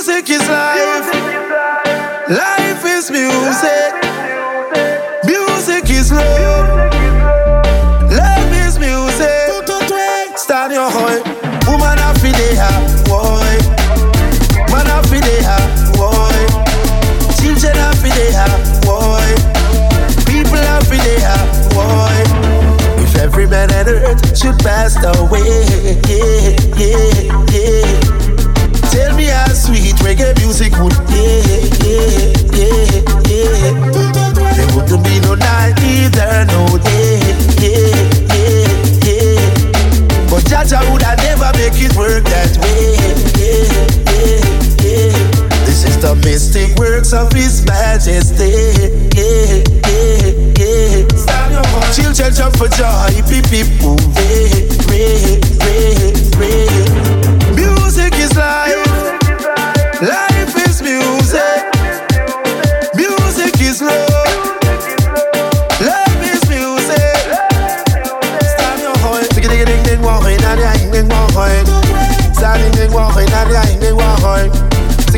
Music is life. Life is music. Music is love. Love is music. Stand your heart. Woman, I feel it, ah, boy. Man, I feel it, ah, boy. Children, I feel it, ah, boy. People, I feel it, boy. If every man on earth should pass away, music would yeah, yeah, yeah, yeah. There wouldn't be no night either, no day, yeah, yeah, yeah. But Jah Jah would have never make it work that way, yeah, yeah, yeah. This is the mystic works of His Majesty, yeah, yeah, yeah. Children jump for joy, beep beep move, ray, ray,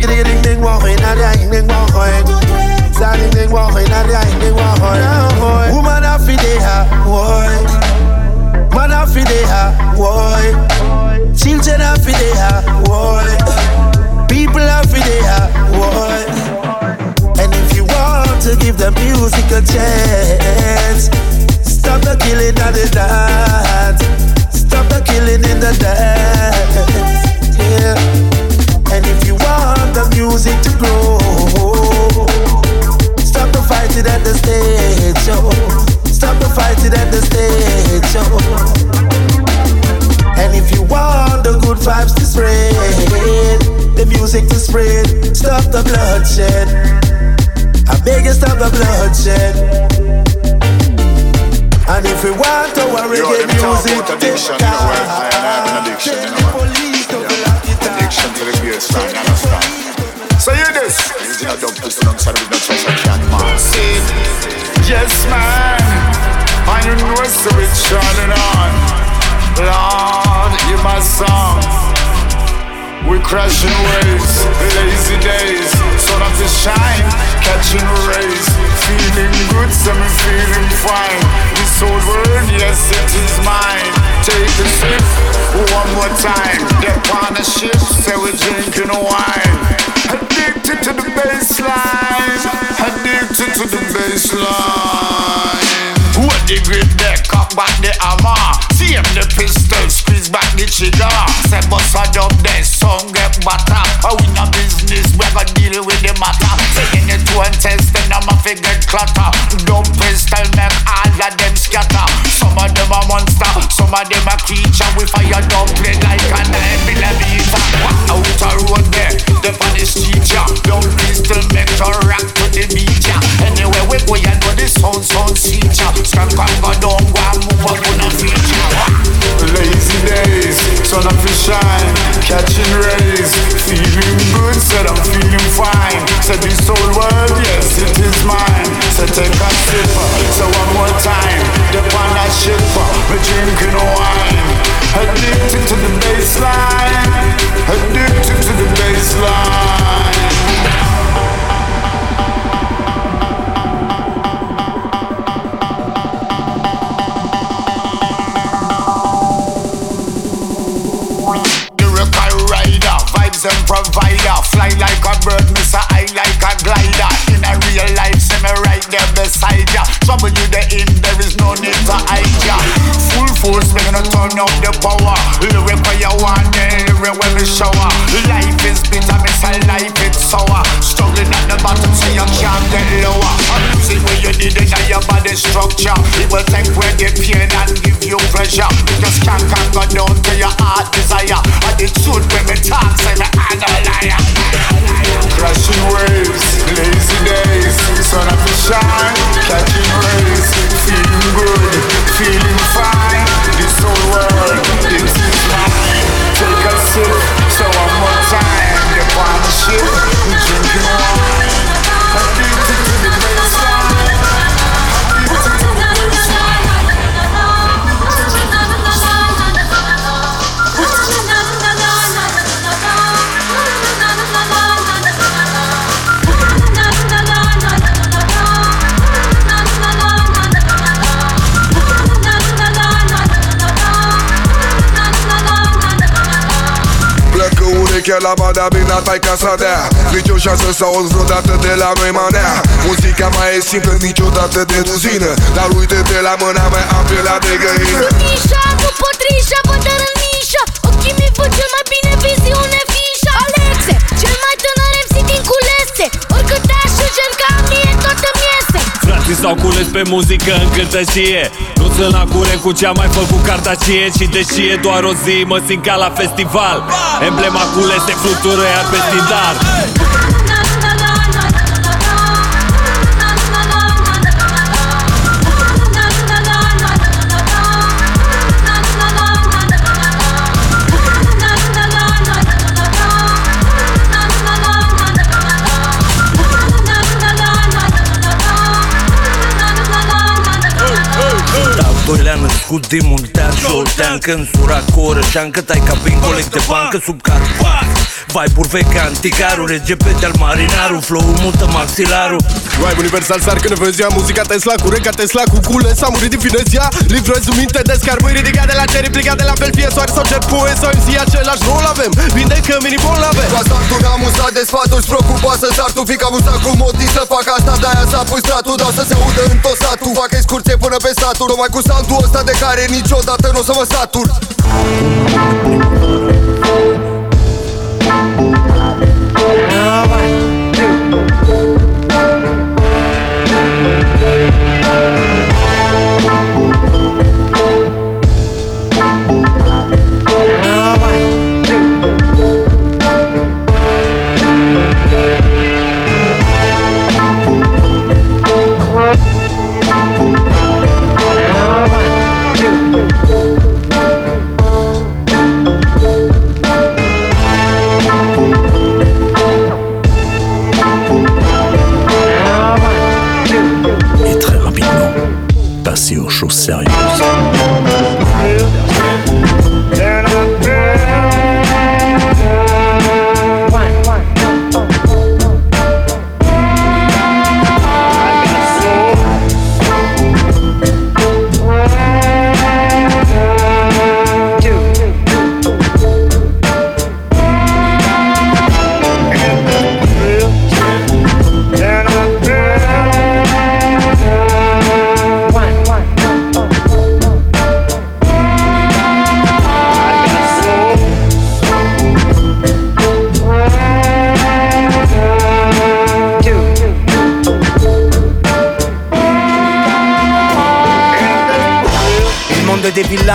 Digga digga ding ding walk in and ya ding walk in. Stand ding ding walk in and ya ding walk in. Woman a fi dey ha, boy. Man a fi dey ha, boy. Children a fi dey ha, boy. People are for there, boy. And if you want to give the music a chance, stop the killing of the dance. Stop the killing in the dance. Yeah. And if you the music to grow, stop the fighting at the stage show. Stop the fighting at the stage show. And if you want the good vibes to spread, the music to spread, stop the bloodshed. I beg you, stop the bloodshed. And if we want our reggae music, take addiction, you know, I, I have an addiction, you know, man. Addiction to the beer stand, you understand? So hear this. Using a dub twist alongside with no treasure can man. See, yes man, I you know it's a bit shining on. Lord, you my song. We're crashing waves, lazy days, sun up to shine, catching rays, feeling good, so me feeling fine. Old world, yes, it is mine. Take a sip, one more time. Get on a ship, say we're drinking wine. Addicted to the bassline, addicted to the bassline. When the grip deck, cock back the hammer. See the pistol, squeeze back the trigger. Say bust a dub there, song get better. I oh, win a business, we got deal with the matter. Taking it to and test, then I'm a figure clutter. Dub pistol make all of them scatter. Some of them are monster, some of them are creature. We fire dub play like an millimeter. Out a road there, the street yeah. Dub pistol make a rock to the yeah. Anywhere we go, you know the sound sound yeah. Skank and go down, go sun up to shine, catching rays, feeling good, said I'm feeling fine. Said this whole world, yes, it is mine. Said take a sip, so one more time, dip on that ship, me drinking wine. Addicted to the bassline, addicted la bada bine tai ca să dea. Nici o șansă să auzi vreodată de la noi manea. Muzica mai e simplă niciodată de ruzină Dar uite-te la mâna mea am pielea de găină. Nișa, cu potrișa, vădăr în nișa Ochii mi văd cel mai bine viziune fișa. Alexe, cel mai tânăr MC din culese. Oricât aș încerca, mie toată miese. Frații s-au cules pe muzică în cântășie Nu sunt la curent cu ce am mai făcut cartacie Și deși e doar o zi, mă simt ca la festival. Emblema culese flutură iar pe stindar Doilea născut din Muntean și Oltean Când sura cu o rășean Cât ai ca prin coleg de bancă sub Carpac Vai burveca anticarul RGP de-al marinarul Flow-ul mută maxilarul Vibe universal sar când vezi ia muzica Tesla Cu ca Tesla cu cule S-a murit din finezia. Livrez minte descar Mâini ridicat de la cer Implicat de la fel fie soare sau cer pue Sau MC același rol avem. Vindecă mini-bol avem La startul ne-am usat de sfaturi Preocupat să startul Fic amuzat cu modii să fac asta De-aia s-a pus stratul Dau să se audă în tot satul. Fac excursie până pe statul Numai cu soundul ăsta de care niciodată nu o să mă satur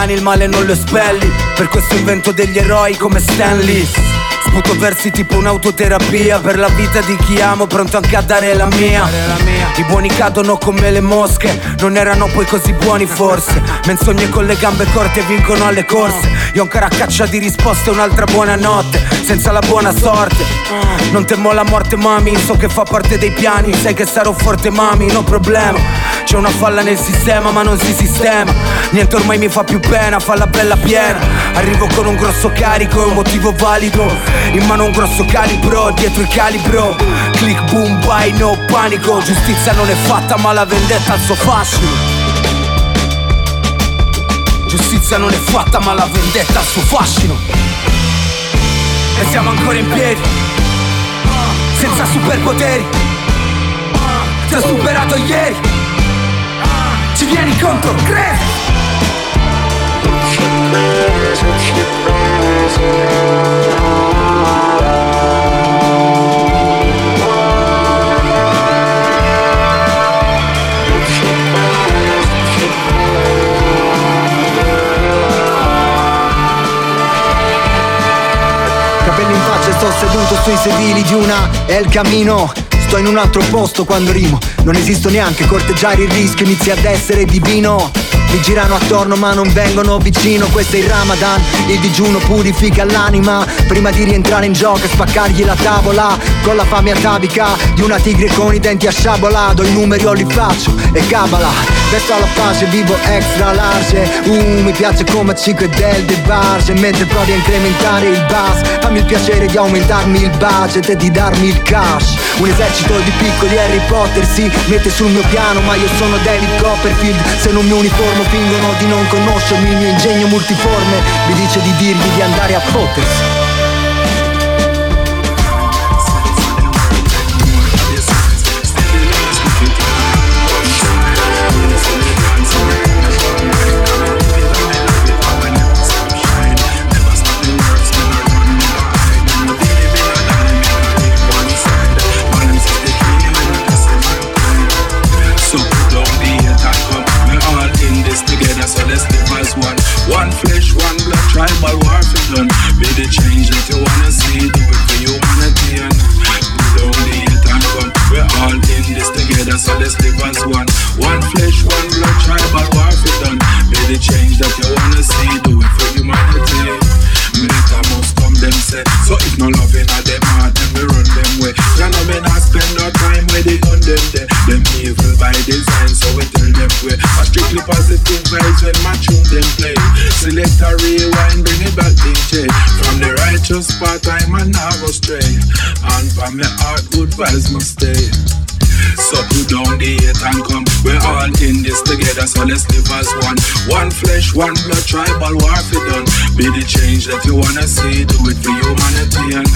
villani, il male non lo spelli. Per questo invento degli eroi come Stanley. Sputo versi tipo un'autoterapia Per la vita di chi amo, pronto anche a dare la mia. I buoni cadono come le mosche Non erano poi così buoni forse. Menzogne con le gambe corte vincono alle corse. Io ancora a caccia di risposte un'altra buona notte Senza la buona sorte. Non temo la morte mami, so che fa parte dei piani. Sai che sarò forte mami, no problema C'è una falla nel sistema ma non si sistema. Niente ormai mi fa più pena, falla bella piena. Arrivo con un grosso carico e un motivo valido. In mano un grosso calibro, dietro il calibro. Click boom bye no panico. Giustizia non è fatta ma la vendetta ha il suo fascino. Giustizia non è fatta ma la vendetta ha il suo fascino. E siamo ancora in piedi. Senza superpoteri. Ti ho superato ieri Ci vieni contro, credi? Capelli in faccia sto seduto sui sedili di una El Camino Sto in un altro posto quando rimo. Non esisto neanche, corteggiare il rischio inizia ad essere divino. Mi girano attorno ma non vengono vicino. Questo è il Ramadan, il digiuno purifica l'anima. Prima di rientrare in gioco e spaccargli la tavola Con la fame atavica di una tigre con i denti a sciabola Do i numeri o li faccio e cabala Resto alla pace, vivo extra large. Uh, mi piace come 5 del De Barge Mentre provi a incrementare il bass Fammi il piacere di aumentarmi il budget e di darmi il cash. Un esercito di piccoli Harry Potter si mette sul mio piano Ma io sono David Copperfield. Se non mi uniformo fingono di non conoscermi. Il mio ingegno multiforme mi dice di dirgli di andare a fottersi good vibes must stay. So put down the hate and come. We're all in this together, so let's live as one. One flesh, one blood, tribal warfare done. Be the change that you wanna see, do it for humanity and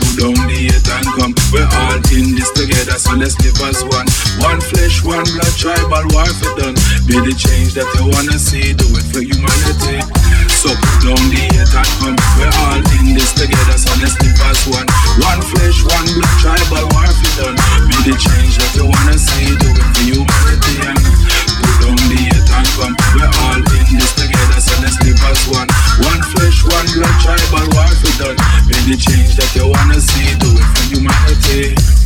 put down the hate and come. We're all in this together, so let's live as one. One flesh, one blood, tribal warfare done. Be the change that you wanna see, do it for humanity. So down the hate and come. We're all in this together, so let's live as one. One flesh, one blood, tribal warfare done. Be the change that you wanna see, do it for humanity and put down the hate and come. We're all in this together, so let's live as one. One flesh, one blood, tribal warfare done. Be the change that you wanna see, do it for humanity.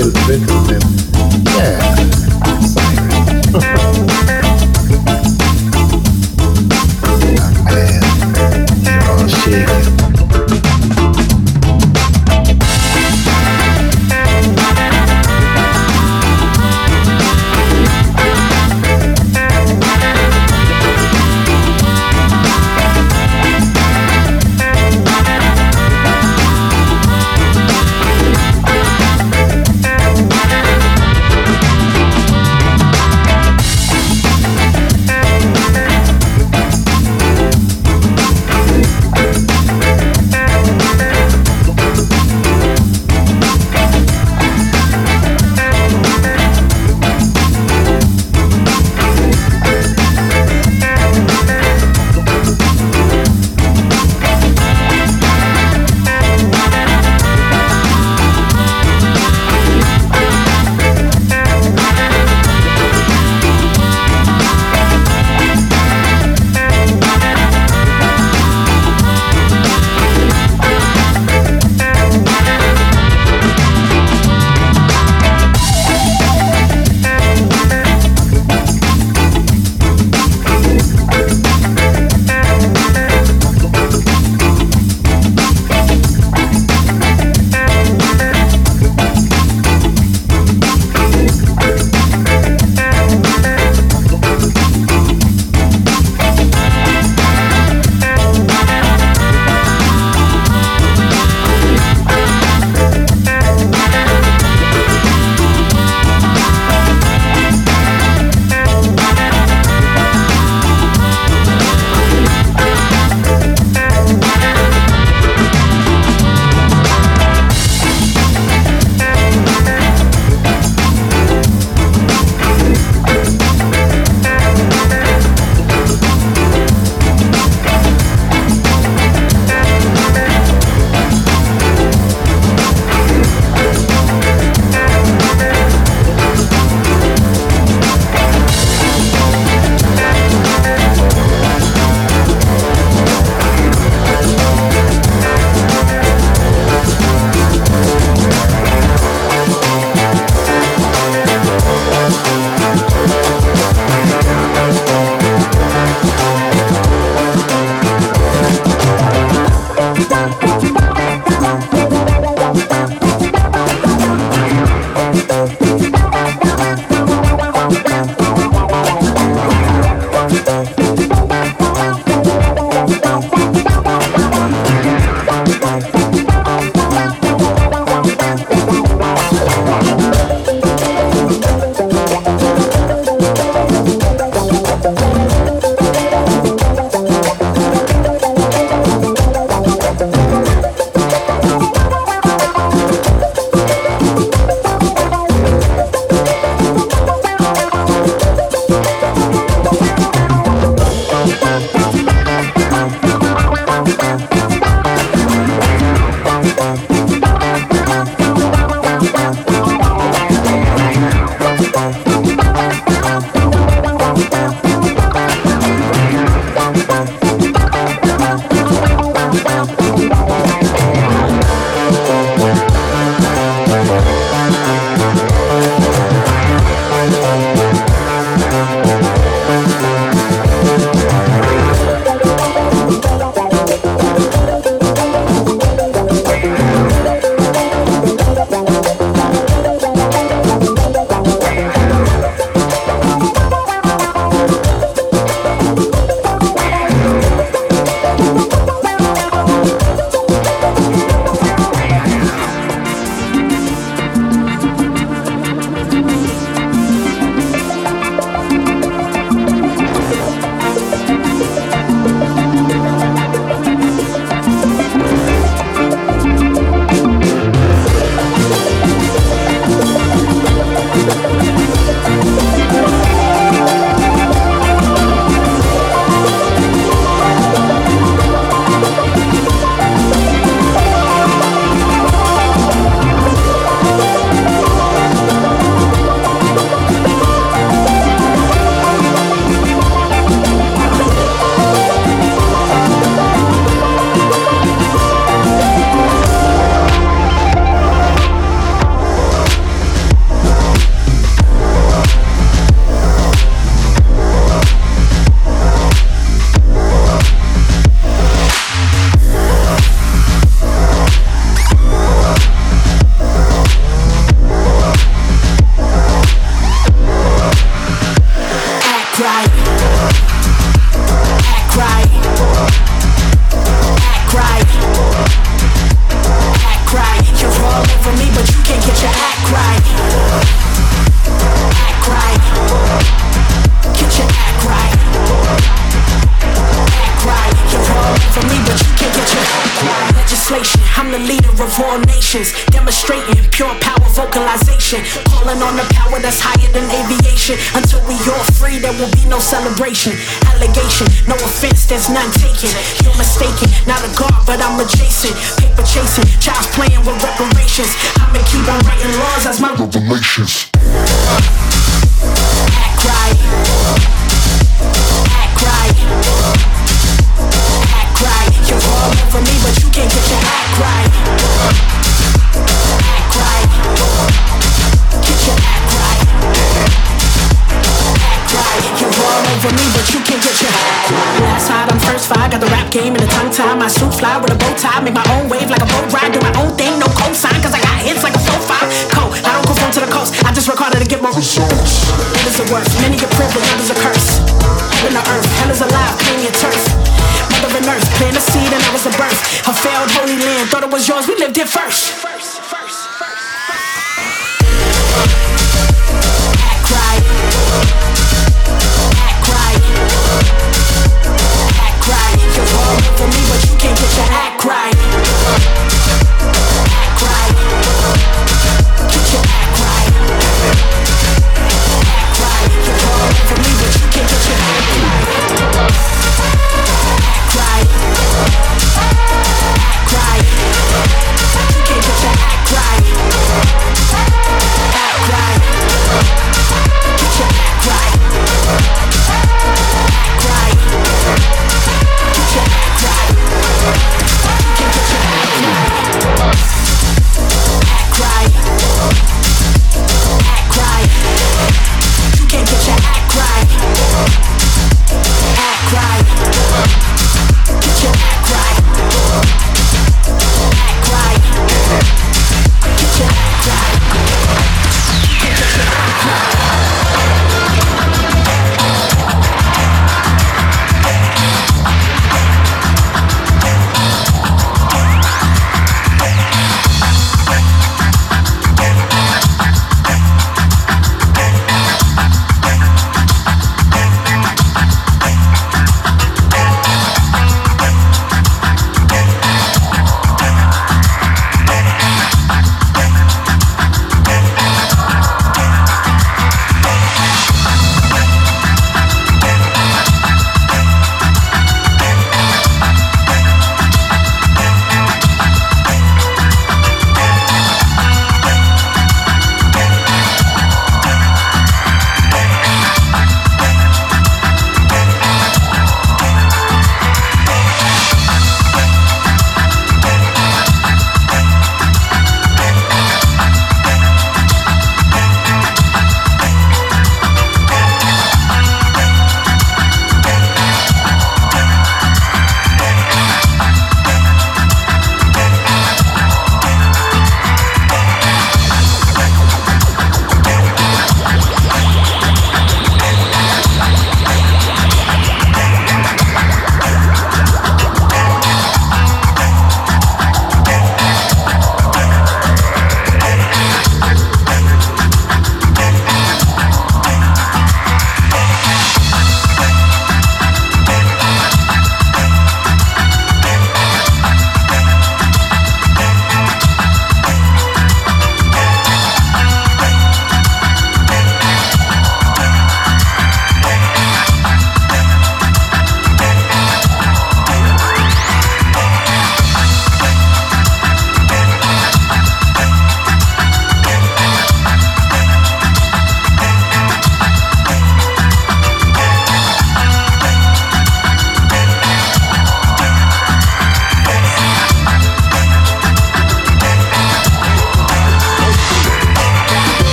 And filter it demonstrating pure power vocalization. Calling on the power that's higher than aviation. Until we all free, there will be no celebration. Allegation, no offense, there's none taken. You're mistaken, not a god, but I'm adjacent. Paper chasing, child's playing with reparations. I'ma keep on writing laws as my revelations. Act right. Tie. My suit fly with a bow tie. Make my own wave like a boat ride. Do my own thing, no cosign, cause I got hits like a 4-5. Cold, I don't conform to the coast. I just work harder to get more results. What is it worth? Many get privilege, others a curse. Heaven to earth, hell is alive, claim your turf. Mother and earth, plant a seed and I was a birth. A failed holy land, thought it was yours, we lived it first.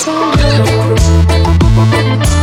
Fait semblant.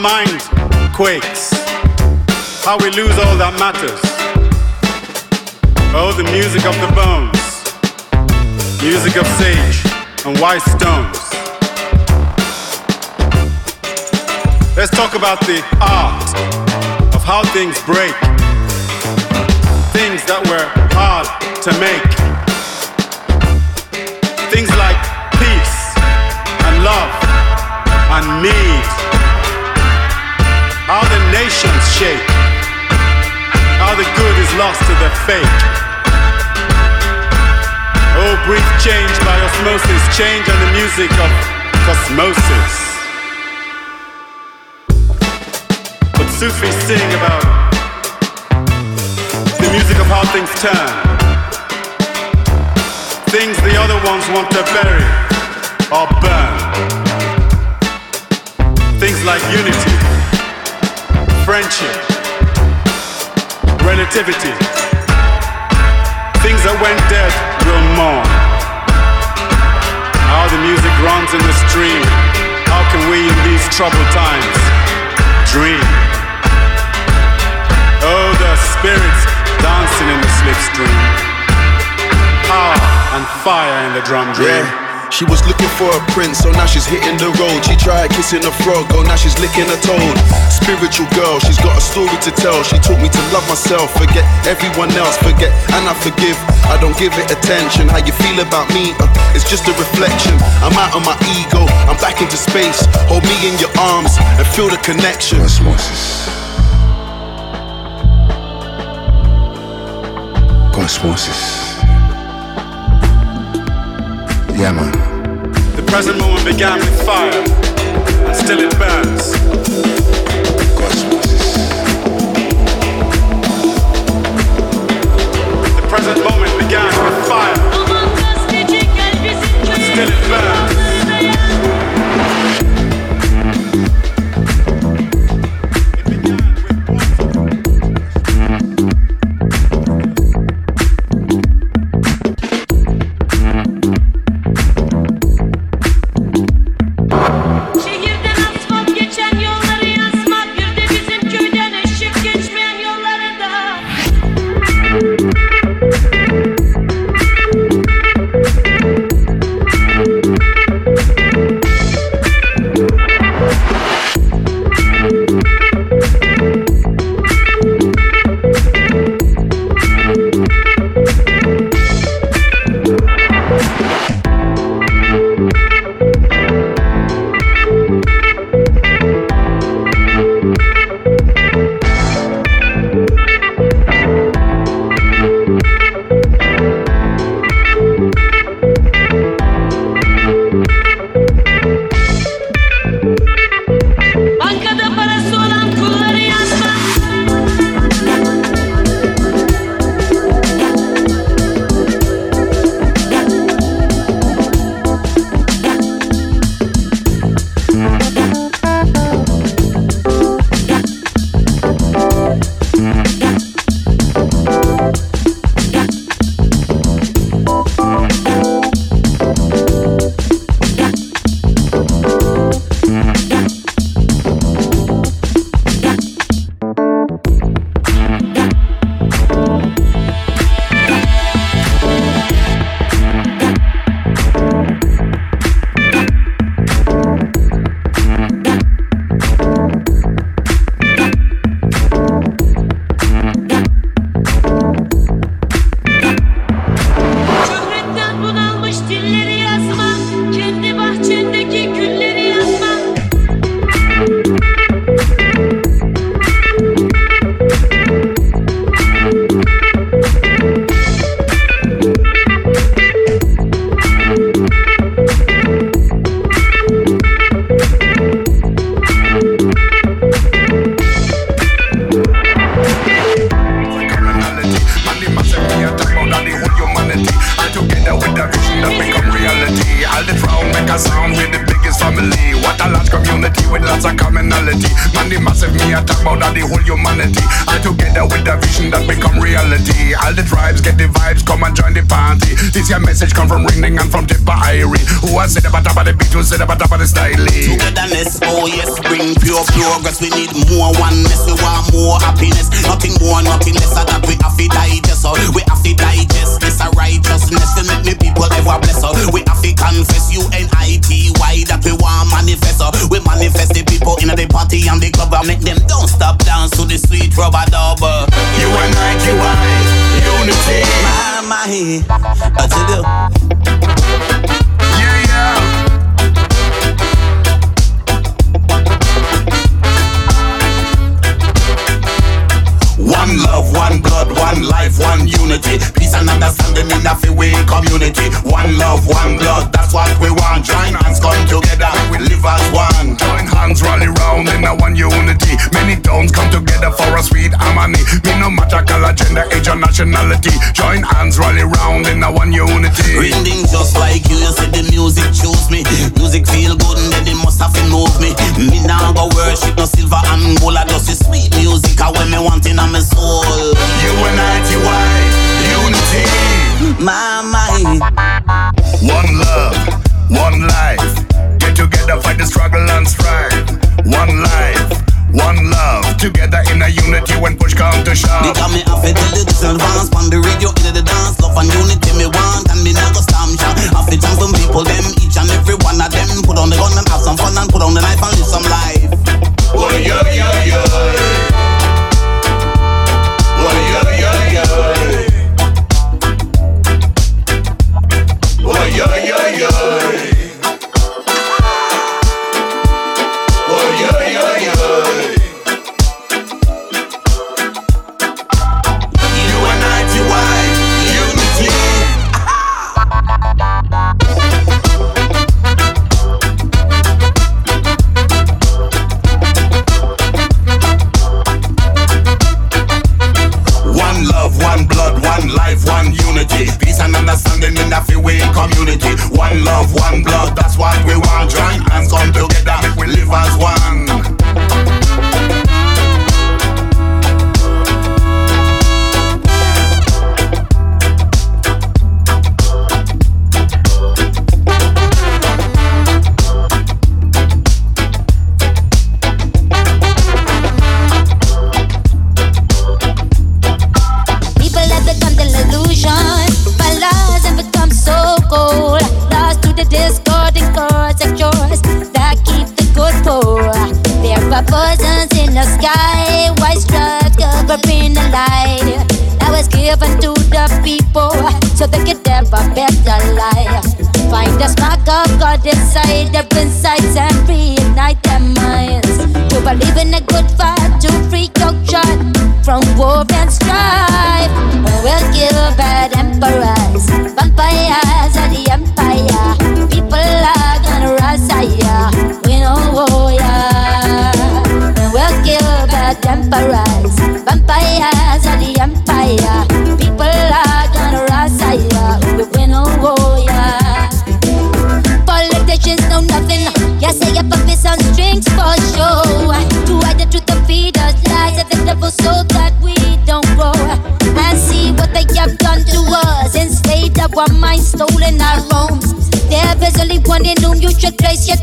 Mind quakes. How we lose all that matters. Oh, the music of the bones. Music of sage and white stones. Let's talk about the art of how things break. Things that were hard to make. Things like peace and love and need. Nations shake. How the good is lost to the fake. Oh, brief change by osmosis, change and the music of cosmosis. But Sufis sing about the music of how things turn. Things the other ones want to bury or burn. Things like unity, friendship, relativity. Things that went dead will mourn. How the music runs in the stream. How can we in these troubled times dream? Oh, the spirits dancing in the slipstream. Power and fire in the drum dream. Yeah. She was looking for a prince, so now she's hitting the road. She tried kissing a frog, oh now she's licking a toad. Spiritual girl, she's got a story to tell. She taught me to love myself, forget everyone else, forget and I forgive. I don't give it attention. How you feel about me? Uh, it's just a reflection. I'm out of my ego, I'm back into space. Hold me in your arms and feel the connection. Cosmosis. Cosmosis. Yeah, man. The present moment began with fire, and still it burns. The present moment began with fire, and still it burns. I talk about all the whole humanity. All together with the vision that become reality. All the tribes get the vibes, come and join the party. This your message come from Ringling and from Tippa Irie. Who has said about top of the beat, who said about top of the style. Togetherness, oh yes, bring pure progress. We need more oneness, we want more happiness. Nothing more, nothing less. That we have to digest, so we have to digest this a righteousness to make me people ever bless. So we have to confess U-N-I-T, why that we want manifest. So we manifest the people in the party and the club and make them don't stop dance to the sweet rubber dub. You and I, you I, unity. My, my, I tell you. Yeah, yeah. One love, one blood, one life, one unity. Peace and understanding in a way community. One love, one blood, that's what we want. Join hands, come together, we live as one. Join hands, rally round in a one unity. Many towns come together for a sweet harmony. Me no matter color, gender, age or nationality. Join hands, rally round in a one unity. Ringing just like you, you say the music choose me. Music feel good and then it must have to move me. Me now go worship no silver and gold, I just the sweet music. I when me want in my soul. You and I, you unity. My mind. One love, one life. Get together, fight the struggle and strive. One life, one love. Together in a unity when push come to shove. They got me off it till it's advance On the radio, into the dance Love and unity me want And me not go stamp shot Off it from people them Each and every one of them Put on the gun and have some fun And put on the knife and live some life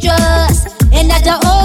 In the Holy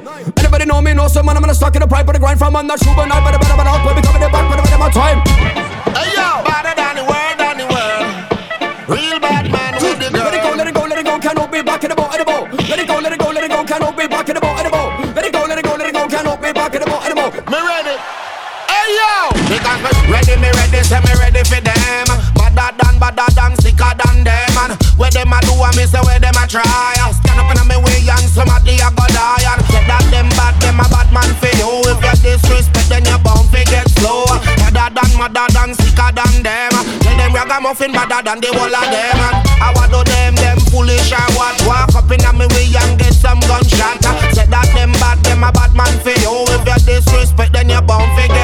nine. Anybody know me, know some man, I'm gonna stuck in the pipe for the grind from I'm not but not better, better, better, out, but coming back, better, better, my time. Hey yo, better than the world, than the world. Real bad man with the girl. Let it go, let it go, let it go, cannot be back in the boat, in the boat. Let it go, let it go, let it go, cannot be back in the boat, in the boat. Let it go, let it go, let it go, cannot be back in the boat, in the boat. Me ready. Hey yo, because me ready, me ready, say me ready for them. Badder than, badder than, sicker than them. And where them a do, me say where them a try. Ragamuffin badder than the whole of them. And I want do them, them foolish or what? Walk up in me way and get some gunshot. Say that them bad, them a bad man for you. If you disrespect, then you bound to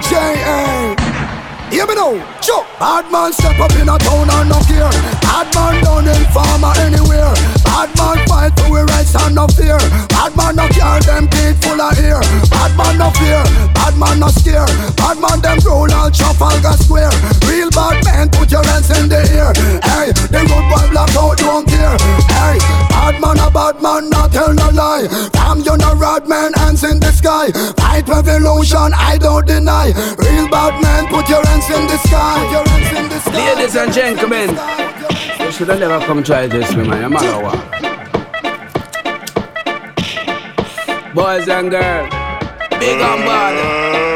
J.A. Hear me now, Chuck. Bad man step up in a town and no care. Bad man down in farmer anywhere. Bad man fight for we rights and no fear. Bad man no care, them teeth full of ear. Bad man no fear, bad man no scare. Bad man them roll on Trafalgar Square. Real bad man, put your hands in the air. Hey, the good boy blackout don't care. Hey, bad man a bad man, not tell no lie. Damn you no rod man, in the sky. Fight revolution, I don't deny. Real bad man, put your hands in the sky. Put your hands in the sky. Ladies and gentlemen, you should have never come try this, me man. I'm all over. Boys and girls, big on bad.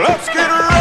Let's get ready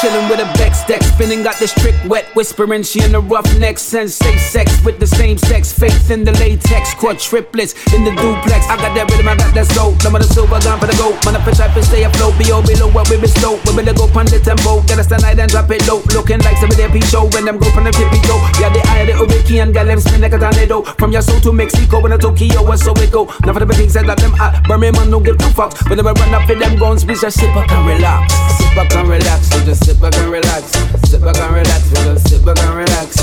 chilling with a Bex deck, spinning, got this trick wet, whispering. She in the rough neck, sensei sex with the same sex, faith in the latex, quadruplets in the duplex. I got that rhythm, I got that soul. Of the silver gun for the gold. Man, if I try to stay afloat, be all below what we bestow. We better go pon the tempo, get us tonight and drop it low. Looking like some of their show when them go from the tippy toe. Yeah, the eye of the Ubiki and got them spin like a tornado. From your soul to Mexico and to Tokyo, and so we go. Now for the big things that them at Birmingham, don't give two fucks. When they run up in them guns, we just sit back and relax. Back and relax, we just sit back and relax. Sit back and relax, we just sit back and relax.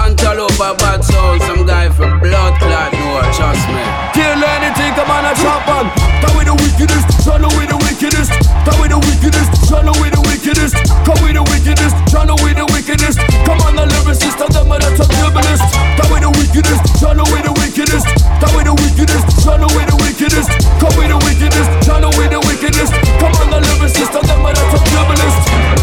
Antelope bad soul, some guy from blood clot, no, trust me. Kill anything, come on and chop on. Come with the wickedest, John with the wickedest. Come with the wickedest, John with the wickedest. Come with the wickedest, John with the wickedest. Come on, the lyricist, and them are the top turbulist. Come with the wickedest, John with the wickedest. Come with the wickedest, John with the wickedest. Come with the wickedest, John with the wickedest. Come on, the lyricist, and